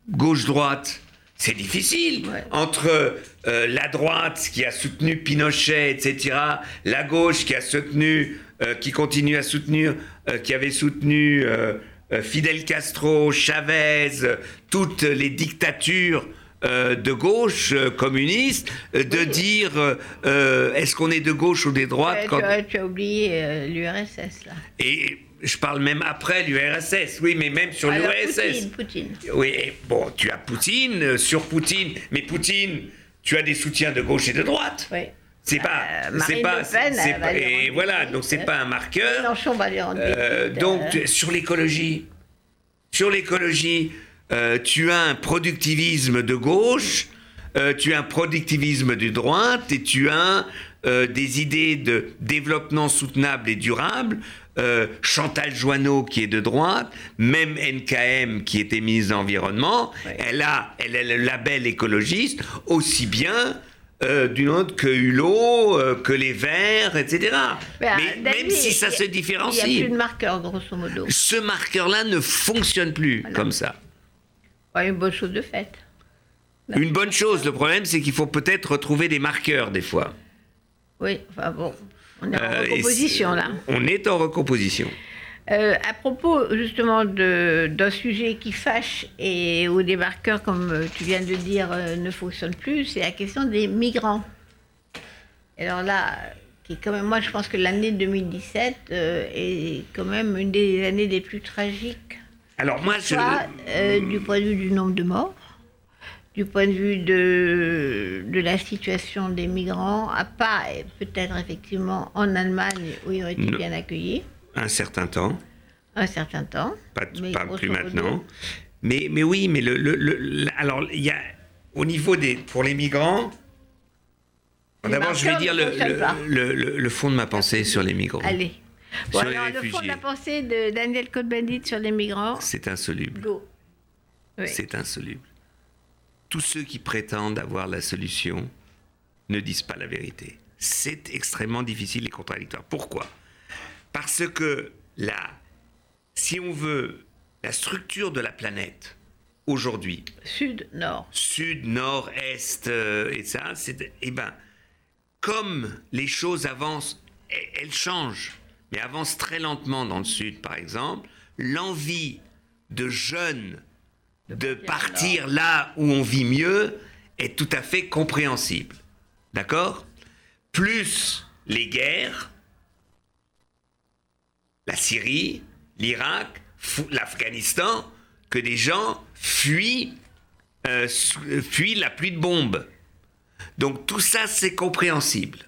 gauche-droite, c'est difficile. Entre la droite qui a soutenu Pinochet, etc., la gauche qui a soutenu, qui continue à soutenir, qui avait soutenu euh, Fidel Castro, Chavez, toutes les dictatures euh, de gauche euh, communiste, de dire est-ce qu'on est de gauche ou de droite tu, as, oublié l'URSS là. Et je parle même après l'URSS. Oui, mais même sur l'URSS. Poutine, Poutine. Oui, bon, tu as Poutine, euh, sur Poutine, mais Poutine, tu as des soutiens de gauche et de droite. Oui. C'est pas, Marine c'est pas, c'est pas- et voilà, donc c'est pas un marqueur. Euh, donc euh, sur l'écologie, sur l'écologie, euh, tu as un productivisme de gauche, euh, tu as un productivisme de droite et tu as euh, des idées de développement soutenable et durable. euh, Chantal Joanneau qui est de droite, même NKM qui était ministre de l'environnement, Ouais. elle a, elle a le label écologiste aussi bien euh, d'une autre que Hulot, euh, que les Verts, etc. Mais, Mais même si ça a- se Il n'y différencie, a plus de marqueur, grosso modo. ce marqueur-là ne fonctionne plus Voilà. comme ça. Ouais, une bonne chose de faite. Une bonne chose, le problème, c'est qu'il faut peut-être retrouver des marqueurs des fois. Oui, enfin bon, on est en Euh, recomposition là. On est en recomposition. Euh, à propos justement d'un sujet qui fâche et où les marqueurs, comme euh, tu viens de dire, euh, ne fonctionnent plus, c'est la question des migrants. Alors là, qui est quand même, moi je pense que l'année 2017 euh, est quand même une des années les plus tragiques, Alors moi, je... soit euh, du point de vue du nombre de morts, du point de vue de, de la situation des migrants, à part peut-être effectivement en Allemagne où ils ont été bien accueillis un certain temps, un certain temps. pas, plus maintenant. Mais, mais oui, mais le, le- le- alors il y a au niveau des pour les migrants. D'abord, je vais dire le, le- fond de ma pensée sur les migrants. Allez. Bon, Sur les alors, le fond de la pensée de Daniel Cohn-Bendit sur les migrants, C'est insoluble. Oui. C'est insoluble. Tous ceux qui prétendent avoir la solution ne disent pas la vérité. C'est extrêmement difficile et contradictoire. Pourquoi? Parce que là, si on veut la structure de la planète aujourd'hui, Sud, nord. sud, nord, est, euh, et ça, c'est, eh ben, comme les choses avancent, elles, elles changent, mais avancent très lentement dans le sud, par exemple, l'envie de jeunes de partir là où on vit mieux est tout à fait compréhensible. D'accord? Plus les guerres, la Syrie, l'Irak, l'Afghanistan, que des gens fuient, euh, euh, fuient la pluie de bombes. Donc tout ça, c'est compréhensible.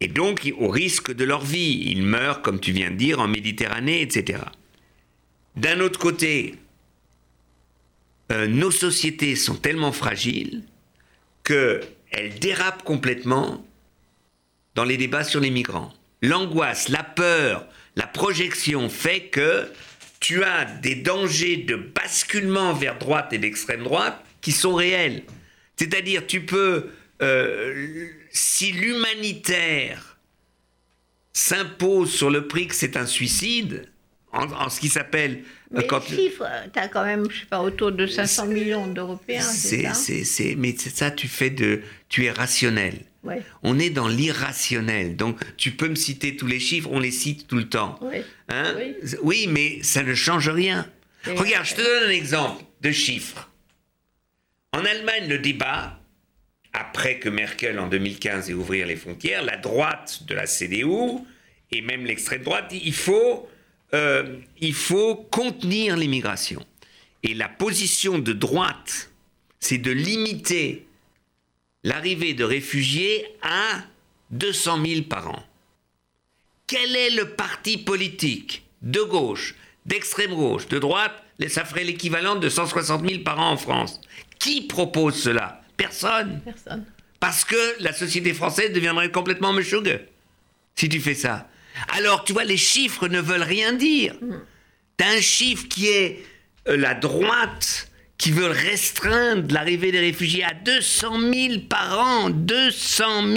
Et donc, au risque de leur vie, ils meurent, comme tu viens de dire, en Méditerranée, etc. D'un autre côté, euh, nos sociétés sont tellement fragiles qu'elles dérapent complètement dans les débats sur les migrants. L'angoisse, la peur, la projection fait que tu as des dangers de basculement vers droite et d'extrême droite qui sont réels. C'est-à-dire, tu peux, euh, si l'humanitaire s'impose sur le prix que c'est un suicide, en, en ce qui s'appelle... euh, Mais quand- tu as quand même, je sais pas, autour de 500 millions d'Européens, c'est ça? mais c'est ça, tu fais de, tu es rationnel. Ouais. On est dans l'irrationnel. Donc, tu peux me citer tous les chiffres, on les cite tout le temps. Oui. Hein Oui. Oui, mais ça ne change rien. Et- Regarde, je te donne un exemple de chiffres. En Allemagne, le débat, après que Merkel en 2015 ait ouvert les frontières, la droite de la CDU et même l'extrême droite, dit il faut, euh, il faut contenir l'immigration. Et la position de droite, c'est de limiter l'arrivée de réfugiés à 200 000 par an. Quel est le parti politique de gauche, d'extrême gauche, de droite Ça ferait l'équivalent de 160 000 par an en France. Qui propose cela? Personne. Personne. Parce que la société française deviendrait complètement meshugue si tu fais ça. Alors, tu vois, les chiffres ne veulent rien dire. T'as un chiffre qui est euh, la droite qui veut restreindre l'arrivée des réfugiés à 200 000 par an. 200 000.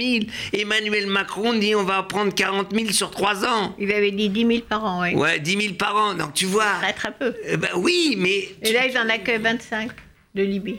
Emmanuel Macron dit on va en prendre 40 000 sur 3 ans. Il avait dit 10 000 par an, oui. Ouais, 10 000 par an. Donc, tu vois. Très très peu. euh, ben oui, mais. Et là, ils en accueillent 25 de Libye.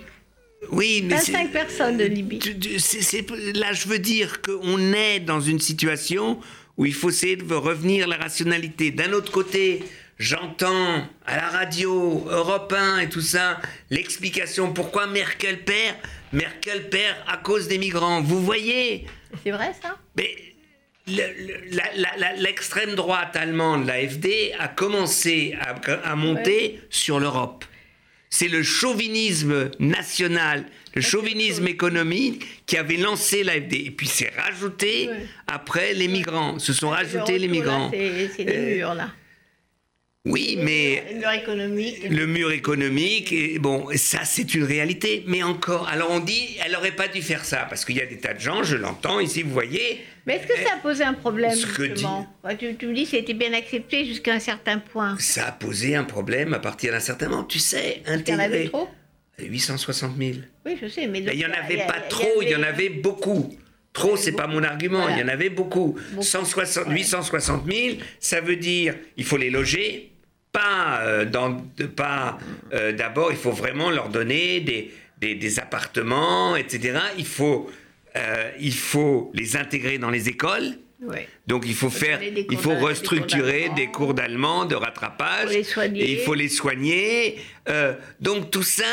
oui, mais c'est- 25 personnes de Libye. C'est- là, je veux dire qu'on est dans une situation où il faut essayer de revenir à la rationalité. D'un autre côté, j'entends à la radio, Europe 1 et tout ça, l'explication pourquoi Merkel perd. Merkel perd à cause des migrants. Vous voyez C'est vrai ça? Mais l'extrême droite allemande, l'AFD, a commencé à, monter sur l'Europe. C'est le chauvinisme national, le chauvinisme économique qui avait lancé l'AFD. Et puis c'est rajouté après les migrants. Se sont rajoutés les migrants. C'est les euh, murs, là. Oui, mais le mur économique. Le mur économique, et bon, ça c'est une réalité. Mais encore, alors on dit, elle n'aurait pas dû faire ça parce qu'il y a des tas de gens, je l'entends ici, vous voyez. Mais est-ce que ça a posé un problème ce que tu, tu, me dis, c'était bien accepté jusqu'à un certain point. Ça a posé un problème à partir d'un certain moment. Tu sais, intégrer. Il y en avait trop. 860 000. Oui, je sais, mais il n'y en avait pas trop, il y en avait beaucoup. Trop, c'est pas mon argument. Il y en avait beaucoup. 160, 860 000, ça veut dire il faut les loger, pas, euh, dans, pas euh, d'abord, il faut vraiment leur donner des, des, appartements, etc. Il faut, euh, il faut les intégrer dans les écoles. Donc il faut faire, il faut restructurer des cours d'allemand, de rattrapage, et il faut les soigner. donc tout ça,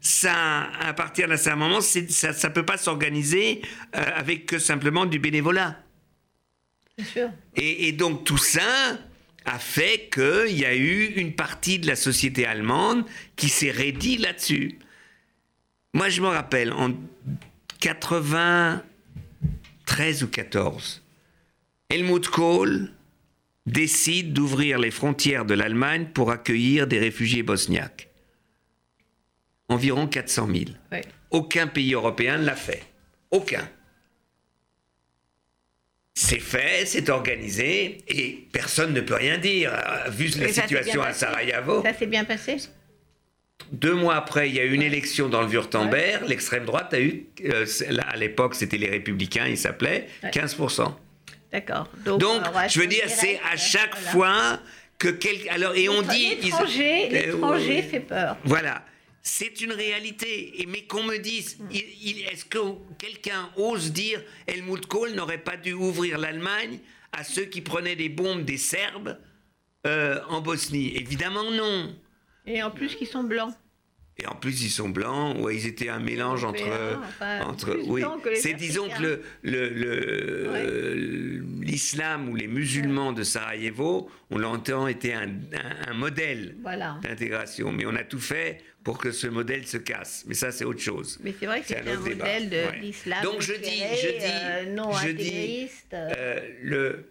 ça, à partir d'un certain moment, ça ne peut pas s'organiser avec que simplement du bénévolat. Sûr. Et, et, donc tout ça, a fait qu'il y a eu une partie de la société allemande qui s'est raidie là-dessus. Moi, je me rappelle, en 93 ou 14, Helmut Kohl décide d'ouvrir les frontières de l'Allemagne pour accueillir des réfugiés bosniaques. Environ 400 000. Aucun pays européen ne l'a fait. Aucun. C'est fait, c'est organisé, et personne ne peut rien dire. Euh, vu la situation à Sarajevo. Ça s'est bien passé deux mois après, il y a eu une élection dans le Wurtemberg. L'extrême droite a eu, euh, à l'époque, c'était les Républicains, ils s'appelaient, 15%. D'accord. Donc, je veux dire, c'est à chaque fois que quelqu'un. Alors, et on dit. L'étranger fait peur. Voilà. C'est une réalité. Et mais qu'on me dise, est-ce que quelqu'un ose dire Helmut Kohl n'aurait pas dû ouvrir l'Allemagne à ceux qui prenaient des bombes des Serbes euh, en Bosnie? Évidemment non. Et en plus qu'ils sont blancs. Et en plus, ils sont blancs. Ouais, ils étaient un mélange entre. entre oui, c'est disons que le, l'islam ou les musulmans de Sarajevo ont longtemps été un, modèle d'intégration. Mais on a tout fait pour que ce modèle se casse. Mais ça, c'est autre chose. Mais c'est vrai que c'est un, modèle de l'islam. Donc je dis, je dis, euh, non je dis, euh, le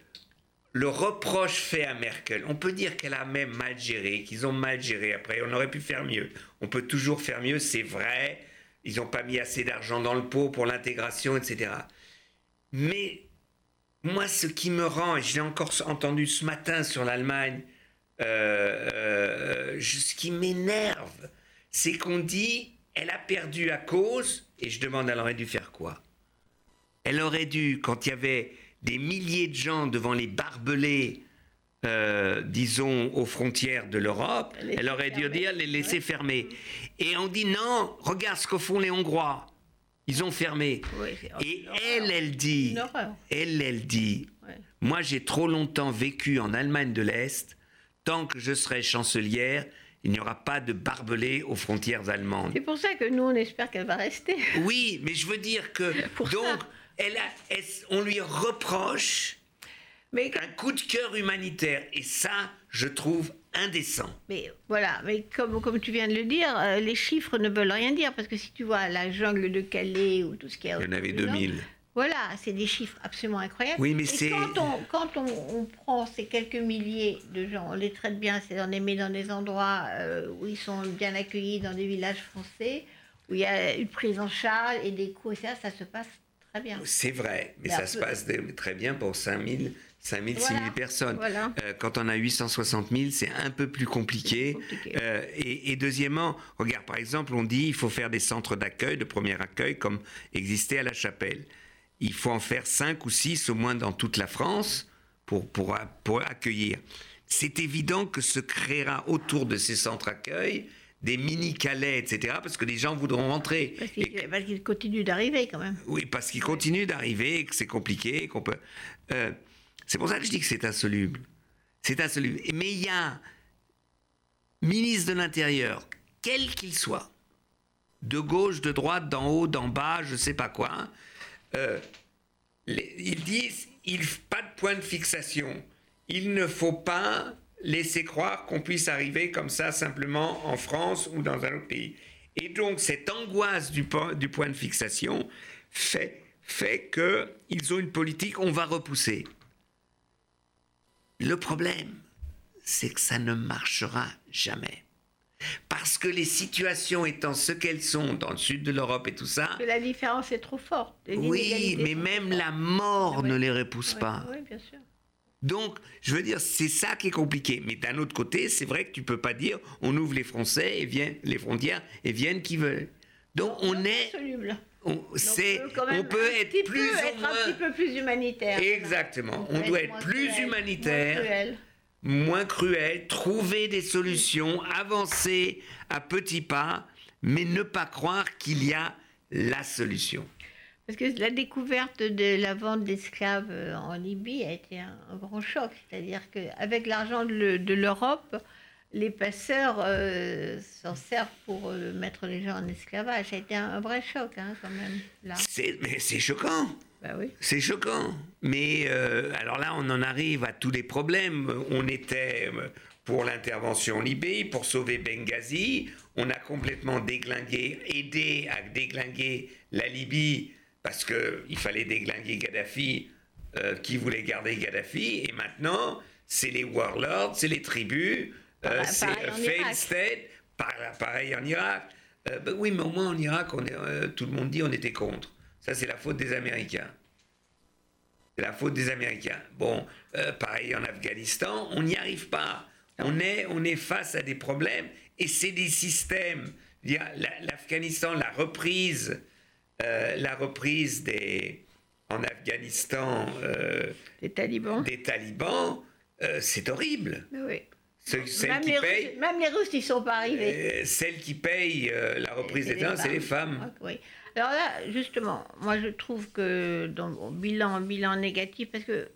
le reproche fait à Merkel, on peut dire qu'elle a même mal géré, qu'ils ont mal géré après, on aurait pu faire mieux. On peut toujours faire mieux, c'est vrai, ils n'ont pas mis assez d'argent dans le pot pour l'intégration, etc. Mais moi, ce qui me rend, et je l'ai encore entendu ce matin sur l'Allemagne, euh, ce qui m'énerve, c'est qu'on dit, elle a perdu à cause, et je demande, elle aurait dû faire quoi? Elle aurait dû, quand il y avait des milliers de gens devant les barbelés, euh, disons, aux frontières de l'Europe, elle aurait dû dire les laisser fermer. Et on dit non, regarde ce que font les Hongrois. Ils ont fermé. Et elle, elle dit, elle, elle dit, moi j'ai trop longtemps vécu en Allemagne de l'Est, tant que je serai chancelière, il n'y aura pas de barbelés aux frontières allemandes. C'est pour ça que nous, on espère qu'elle va rester. Oui, mais je veux dire que, donc, elle a, on lui reproche mais, un coup de cœur humanitaire? Et ça, je trouve indécent. Mais voilà, mais comme, comme tu viens de le dire, euh, les chiffres ne veulent rien dire. Parce que si tu vois la jungle de Calais ou tout ce qui est... Il y en avait 2000. Voilà, c'est des chiffres absolument incroyables. Oui, mais c'est. Quand, on, quand on, prend ces quelques milliers de gens, on les traite bien, c'est on les met dans des endroits euh, où ils sont bien accueillis, dans des villages français, où il y a une prise en charge et des coûts, et ça, ça se passe c'est vrai, mais, ça se passe très bien pour 5000, 5000, 6000 personnes. Euh, quand on a 860 000, c'est un peu plus compliqué. Euh, et, deuxièmement, regarde, par exemple, on dit il faut faire des centres d'accueil, de premier accueil, comme existait à La Chapelle. Il faut en faire 5 ou 6 au moins dans toute la France pour, pour, pour accueillir. C'est évident que se créera autour de ces centres d'accueil des mini-calais, etc., parce que les gens voudront rentrer. Parce qu'ils continuent d'arriver quand même. Oui, parce qu'ils continuent d'arriver, que c'est compliqué, qu'on peut... Euh, c'est pour ça que je dis que c'est insoluble. C'est insoluble. Mais il y a ministre de l'Intérieur, quel qu'il soit, de gauche, de droite, d'en haut, d'en bas, je ne sais pas quoi, euh, ils disent il pas de point de fixation. Il ne faut pas laisser croire qu'on puisse arriver comme ça simplement en France ou dans un autre pays. Et donc cette angoisse du, point de fixation fait, fait qu'ils ont une politique, on va repousser. Le problème, c'est que ça ne marchera jamais. Parce que les situations étant ce qu'elles sont dans le sud de l'Europe et tout ça. la différence est trop forte. Oui, mais même la mort ne les repousse pas. Oui, bien sûr. Donc, je veux dire, c'est ça qui est compliqué. Mais d'un autre côté, c'est vrai que tu peux pas dire on ouvre les Français et viennent les frontières et viennent qui veulent. Donc, on est. On, c'est, on peut être plus être un petit peu plus humanitaire. Exactement. On, doit être plus humanitaire moins cruel, trouver des solutions, avancer à petits pas, mais ne pas croire qu'il y a la solution. Parce que la découverte de la vente d'esclaves euh, en Libye a été un, grand choc. C'est-à-dire qu'avec l'argent de l'Europe, les passeurs euh, s'en servent pour euh, mettre les gens en esclavage. Ça a été un, vrai choc, hein, quand même. Mais c'est choquant. Bah oui. C'est choquant. Mais alors là, on en arrive à tous les problèmes. On était pour l'intervention en Libye, pour sauver Benghazi. On a complètement déglingué, aidé à déglinguer la Libye parce qu'il fallait déglinguer Gaddafi, euh, qui voulait garder Gaddafi, et maintenant, c'est les warlords, c'est les tribus, euh, c'est failed state, pareil en Irak. Euh, ben oui, mais au moins en Irak, on est, tout le monde dit on était contre. Ça, c'est la faute des Américains. C'est la faute des Américains. Bon, pareil en Afghanistan, on n'y arrive pas. On est, on est face à des problèmes et c'est des systèmes. L'Afghanistan, la reprise euh, la reprise des, en Afghanistan euh, des talibans, des talibans euh, c'est horrible. Oui. même, qui les Russes, même, les Russes, n'y sont pas arrivés. celles qui payent la reprise des talibans, c'est les femmes. Oui. Alors là, justement, moi je trouve que dans bilan, bilan négatif, parce que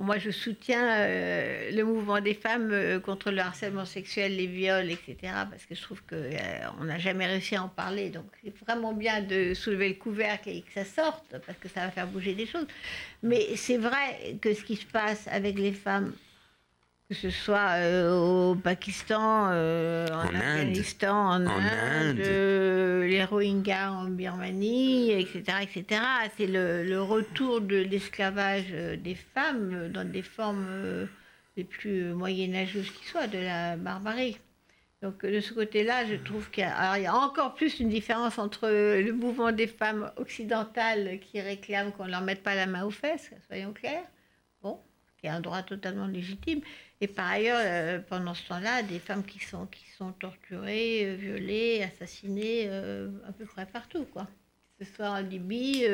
moi, je soutiens euh, le mouvement des femmes euh, contre le harcèlement sexuel, les viols, etc. Parce que je trouve qu'on euh, n'a jamais réussi à en parler. Donc, c'est vraiment bien de soulever le couvercle et que ça sorte, parce que ça va faire bouger des choses. Mais c'est vrai que ce qui se passe avec les femmes que ce soit euh, au Pakistan, euh, en, Afghanistan, en, Inde, euh, les Rohingyas en Birmanie, etc., etc. C'est le, retour de l'esclavage des femmes dans des formes les plus moyenâgeuses qui soient, de la barbarie. Donc de ce côté-là, je trouve qu'il y, a encore plus une différence entre le mouvement des femmes occidentales qui réclament qu'on ne leur mette pas la main aux fesses, soyons clairs, bon, qui est un droit totalement légitime, et par ailleurs, euh, pendant ce temps-là, des femmes qui sont, qui sont torturées, euh, violées, assassinées euh, à peu près partout, quoi. Que ce soit en Libye,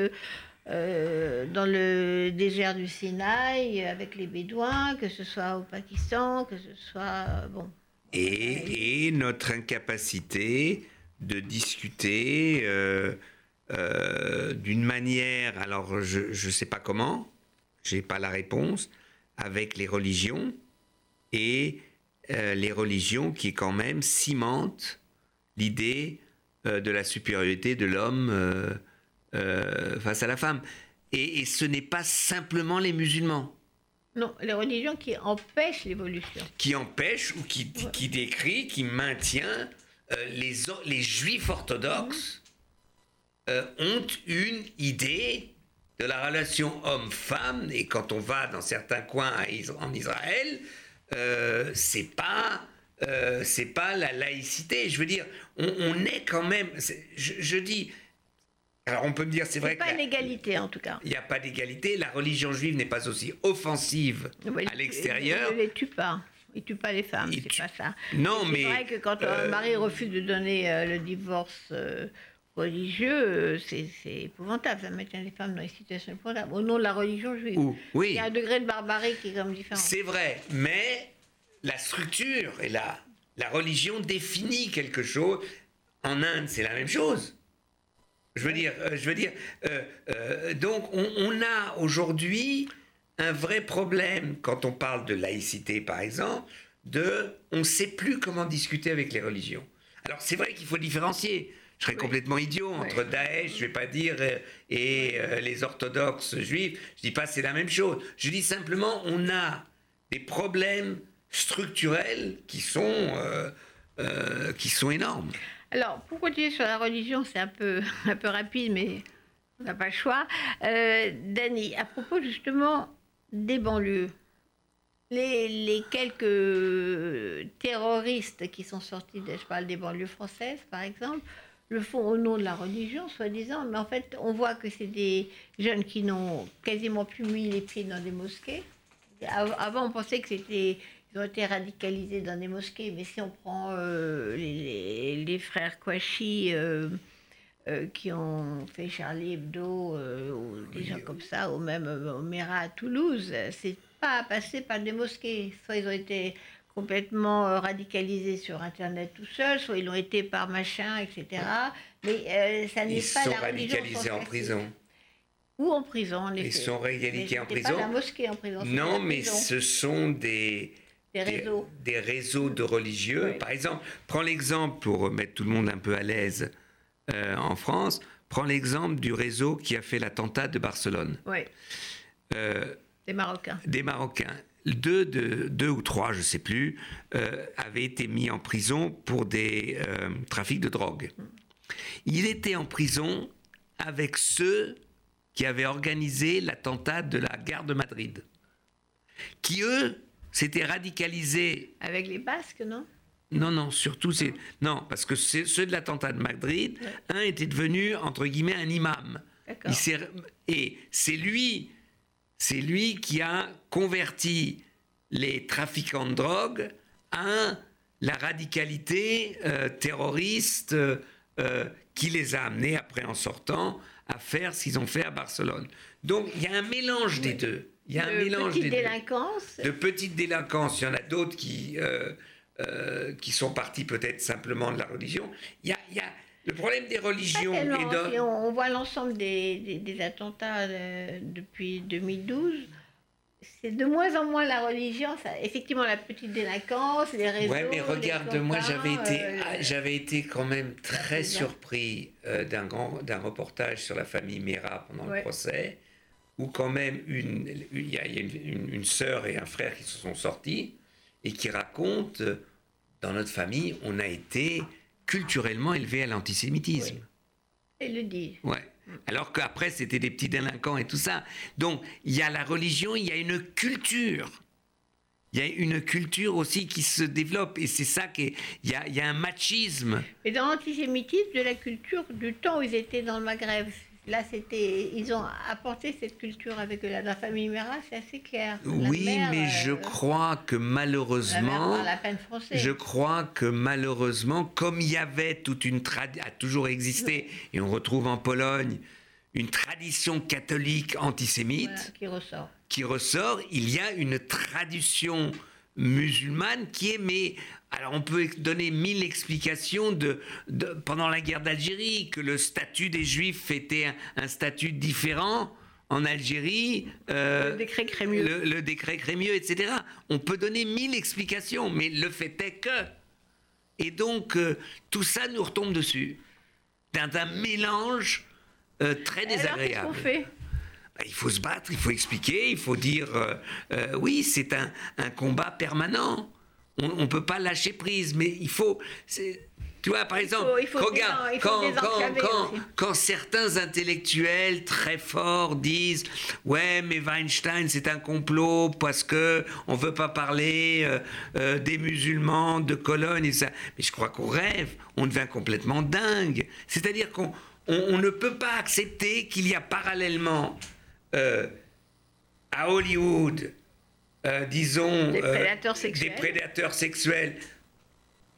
dans le désert du Sinaï, avec les Bédouins, que ce soit au Pakistan, que ce soit. bon. Et, et notre incapacité de discuter d'une manière, alors je ne sais pas comment, je n'ai pas la réponse, avec les religions et euh, les religions qui quand même cimentent l'idée euh, de la supériorité de l'homme euh, face à la femme. Et, ce n'est pas simplement les musulmans. Non, les religions qui empêchent l'évolution. Qui empêchent ou qui, qui décrit, qui maintient les, les juifs orthodoxes ont une idée de la relation homme-femme, et quand on va dans certains coins en Israël, euh, c'est pas euh, c'est pas la laïcité. Je veux dire, on, est quand même. je, dis. Alors on peut me dire, c'est vrai qu'il n'y a pas d'égalité en tout cas. Il n'y a pas d'égalité. La religion juive n'est pas aussi offensive à l'extérieur. Il ne les tue pas. Il tue pas les femmes, c'est pas ça. Non, mais. C'est vrai que quand un euh, mari refuse de donner le divorce religieux, c'est épouvantable. Ça maintient les femmes dans des situations épouvantables. Au nom de la religion juive. oui. Il y a un degré de barbarie qui est comme différent. C'est vrai, mais la structure est là. La religion définit quelque chose. En Inde, c'est la même chose. Je veux dire, euh, je veux dire euh, euh, donc on, on a aujourd'hui un vrai problème quand on parle de laïcité, par exemple, de on ne sait plus comment discuter avec les religions. Alors c'est vrai qu'il faut différencier je serais complètement idiot entre Daesh, je vais pas dire, euh, et euh, les orthodoxes juifs. Je dis pas c'est la même chose. Je dis simplement on a des problèmes structurels qui sont euh, qui sont énormes. Alors pour continuer sur la religion, c'est un peu un peu rapide, mais on n'a pas le choix. Dani, à propos justement des banlieues. Les, les, quelques terroristes qui sont sortis, je parle des banlieues françaises par exemple, le font au nom de la religion, soi-disant, mais en fait, on voit que c'est des jeunes qui n'ont quasiment plus mis les pieds dans des mosquées. Avant, on pensait que c'était ils ont été radicalisés dans des mosquées, mais si on prend euh, les, les, frères Kouachi euh, euh, qui ont fait Charlie Hebdo, ou des gens comme ça, ou même Omera à Toulouse, c'est pas passé par des mosquées. Soit ils ont été complètement euh, radicalisés sur Internet tout seuls, soit ils l'ont été par machin, etc. Mais euh, ça n'est pas la religion. Ils sont radicalisés en prison. Ou en prison, en effet. Ils sont radicalisés en prison. Pas la mosquée en prison. Non, mais ce sont des, des réseaux. Des, réseaux de religieux. Par exemple, prends l'exemple, pour mettre tout le monde un peu à l'aise euh, en France, prends l'exemple du réseau qui a fait l'attentat de Barcelone. Oui. des Marocains. Des Marocains deux, deux, ou trois, je ne sais plus, euh, avaient été mis en prison pour des euh, trafics de drogue. Il était en prison avec ceux qui avaient organisé l'attentat de la gare de Madrid, qui eux s'étaient radicalisés. Avec les Basques, non? Non, non, surtout c'est non parce que ceux de l'attentat de Madrid, un était devenu entre guillemets un imam. et c'est lui c'est lui qui a converti les trafiquants de drogue à la radicalité euh, terroriste euh, euh, qui les a amenés après en sortant à faire ce qu'ils ont fait à Barcelone. Donc il y a un mélange des deux. Il y a un mélange des délinquance. De petites délinquances. Il y en a d'autres qui, qui sont partis peut-être simplement de la religion. Il y a, il y a le problème des religions. on, voit l'ensemble des, des, attentats euh, depuis 2012. C'est de moins en moins la religion, ça, effectivement la petite délinquance, les réseaux. Ouais, mais regarde, moi j'avais été, euh, ah, j'avais été quand même très surpris euh, d'un grand, d'un reportage sur la famille Mera pendant le procès, où quand même une, il y a, une, une, sœur et un frère qui se sont sortis et qui racontent, dans notre famille, on a été culturellement élevé à l'antisémitisme. Elle le dit. Ouais. Alors qu'après, c'était des petits délinquants et tout ça. Donc, il y a la religion, il y a une culture. Il y a une culture aussi qui se développe. Et c'est ça qu'il y, a, il y a un machisme. Et dans l'antisémitisme, de la culture du temps où ils étaient dans le Maghreb, Là, c'était, ils ont apporté cette culture avec la, la famille Mera, c'est assez clair. oui, mais je euh, crois que malheureusement, la peine je crois que malheureusement, comme il y avait toute une tradition, a toujours existé, et on retrouve en Pologne une tradition catholique antisémite qui ressort. Qui ressort, il y a une tradition musulmane qui est, mais alors on peut donner mille explications de, pendant la guerre d'Algérie, que le statut des juifs était un, statut différent en Algérie. Euh, le décret Crémieux. Le, décret Crémieux, etc. On peut donner mille explications, mais le fait est que. Et donc, euh, tout ça nous retombe dessus. D'un mélange euh, très désagréable. Alors, qu'est-ce qu'on fait? Bah, il faut se battre, il faut expliquer, il faut dire oui, c'est un, un, combat permanent. On ne peut pas lâcher prise, mais il faut. Tu vois, par exemple, regarde, quand, quand, quand, certains intellectuels très forts disent Ouais, mais Weinstein, c'est un complot parce que on veut pas parler euh, euh, des musulmans de Cologne et ça. Mais je crois qu'on rêve, on devient complètement dingue. C'est-à-dire qu'on on, ne peut pas accepter qu'il y a parallèlement euh, à Hollywood disons, des euh, prédateurs, sexuels.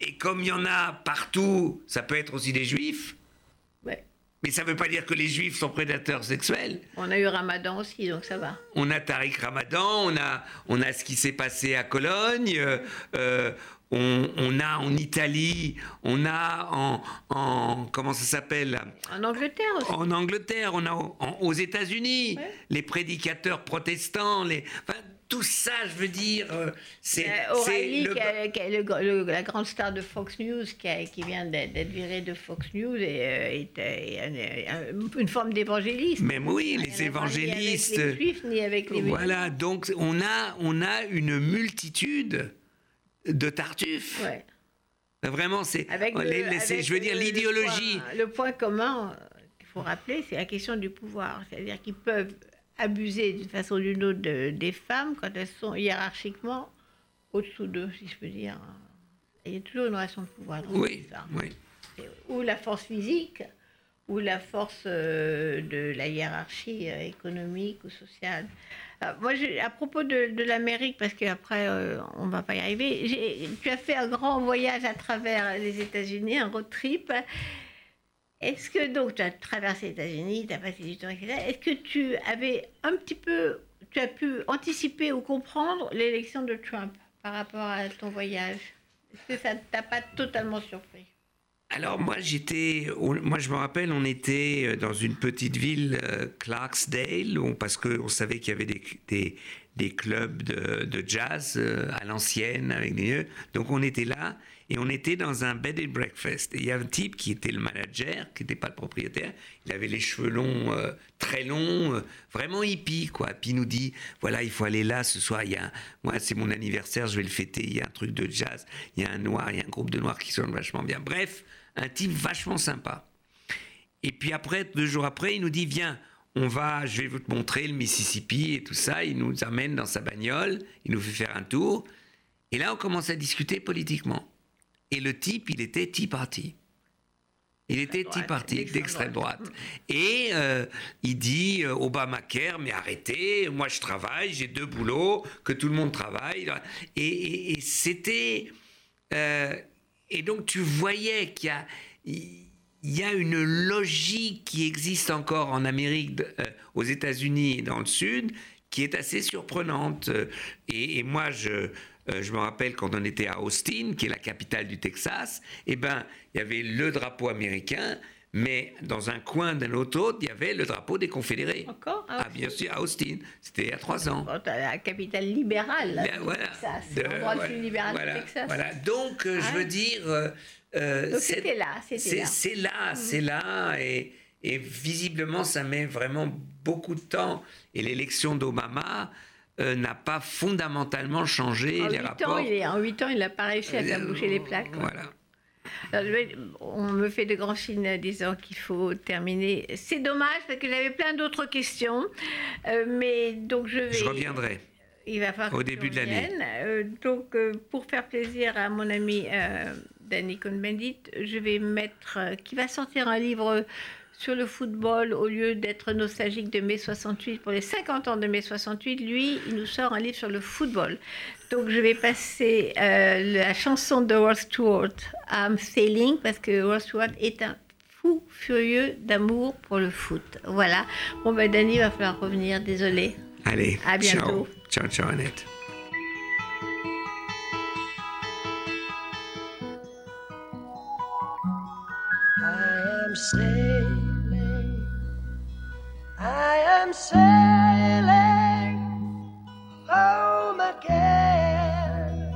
Et comme il y en a partout, ça peut être aussi des juifs. Mais ça ne veut pas dire que les juifs sont prédateurs sexuels. On a eu Ramadan aussi, donc ça va. On a Tariq Ramadan, on a, on a ce qui s'est passé à Cologne, euh, on, a en Italie, on a en, en comment ça s'appelle? En Angleterre aussi. En Angleterre, on a aux États-Unis les prédicateurs protestants, les tout ça, je veux dire, euh, c'est. Euh, le... la grande star de Fox News, qui, a, qui vient d'être viré de Fox News, et, est, une forme d'évangéliste. Mais oui, les évangélistes. Ni avec les juifs, ni avec les. Voilà, donc on a, on a une multitude de tartuffes. Ouais. Vraiment, c'est. Je veux dire, l'idéologie. Le, le, point commun qu'il faut rappeler, c'est la question du pouvoir. C'est-à-dire qu'ils peuvent abuser d'une façon ou d'une autre des femmes quand elles sont hiérarchiquement au-dessous d'eux, si je peux dire. Il y a toujours une relation de pouvoir. oui, oui. Ou la force physique, ou la force euh, de la hiérarchie euh, économique ou sociale. moi, à propos de, l'Amérique, parce qu'après, euh, on ne va pas y arriver, tu as fait un grand voyage à travers les États-Unis, un road trip. Est-ce que donc tu as traversé les États-Unis, tu as passé du temps, etc. Est-ce que tu avais un petit peu, tu as pu anticiper ou comprendre l'élection de Trump par rapport à ton voyage? Est-ce que ça t'a pas totalement surpris? Alors moi j'étais, moi je me rappelle, on était dans une petite ville, euh, Clarksdale, parce qu'on savait qu'il y avait des, clubs de, de, jazz euh, à l'ancienne avec des donc on était là et on était dans un bed and breakfast. Et il y a un type qui était le manager, qui n'était pas le propriétaire. Il avait les cheveux longs, euh, très longs, euh, vraiment hippie, quoi. Puis il nous dit, voilà, il faut aller là ce soir. Il y a moi, c'est mon anniversaire, je vais le fêter. Il y a un truc de jazz. Il y a un noir, il y a un groupe de noirs qui sonne vachement bien. Bref, un type vachement sympa. Et puis après, deux jours après, il nous dit, viens, on va, je vais vous te montrer le Mississippi et tout ça. Il nous amène dans sa bagnole, il nous fait faire un tour. Et là, on commence à discuter politiquement. Et le type, il était Tea Party. Il était Tea Party, d'extrême droite. Et euh, il dit euh, Obamacare, mais arrêtez, moi je travaille, j'ai deux boulots, que tout le monde travaille. Et, c'était. Euh, et donc tu voyais qu'il y a. Il y a une logique qui existe encore en Amérique, aux États-Unis et dans le Sud, qui est assez surprenante. et moi, je, euh, je me rappelle quand on était à Austin, qui est la capitale du Texas, eh ben, il y avait le drapeau américain, mais dans un coin d'un autre, il y avait le drapeau des Confédérés. Encore? Ah, bien sûr, à Austin. C'était il y a trois ans. la capitale libérale, là, voilà. L'endroit le plus libéral du Texas. Voilà. Donc, euh, je veux dire. Euh, Donc, c'était là. C'est là, c'est là. Et, et visiblement, ça met vraiment beaucoup de temps. Et l'élection d'Obama, euh, n'a pas fondamentalement changé en les rapports. Ans, il est, en 8 ans, il n'a pas réussi à faire bouger les plaques. Voilà. on me fait de grands signes disant qu'il faut terminer. C'est dommage parce que j'avais plein d'autres questions, euh, mais donc je vais. Je reviendrai. Il va falloir au début de l'année. Euh, donc, pour faire plaisir à mon ami Danny Cohn-Bendit, je vais mettre, qui va sortir un livre sur le football, au lieu d'être nostalgique de mai 68 pour les 50 ans de mai 68, lui, il nous sort un livre sur le football. Donc je vais passer euh, la chanson de World Stewart, I'm Sailing, parce que World Stewart est un fou furieux d'amour pour le foot. Voilà. Bon, ben Danny, va falloir revenir, désolé. Allez, à bientôt. Ciao, ciao, Annette. I am sailing home again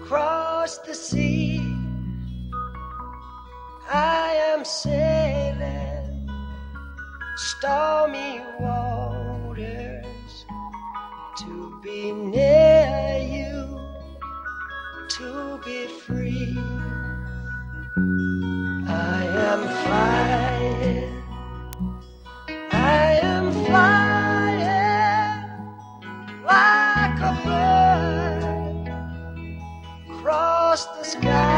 across the sea. I am sailing stormy waters to be near you, to be free. I am flying across the sky.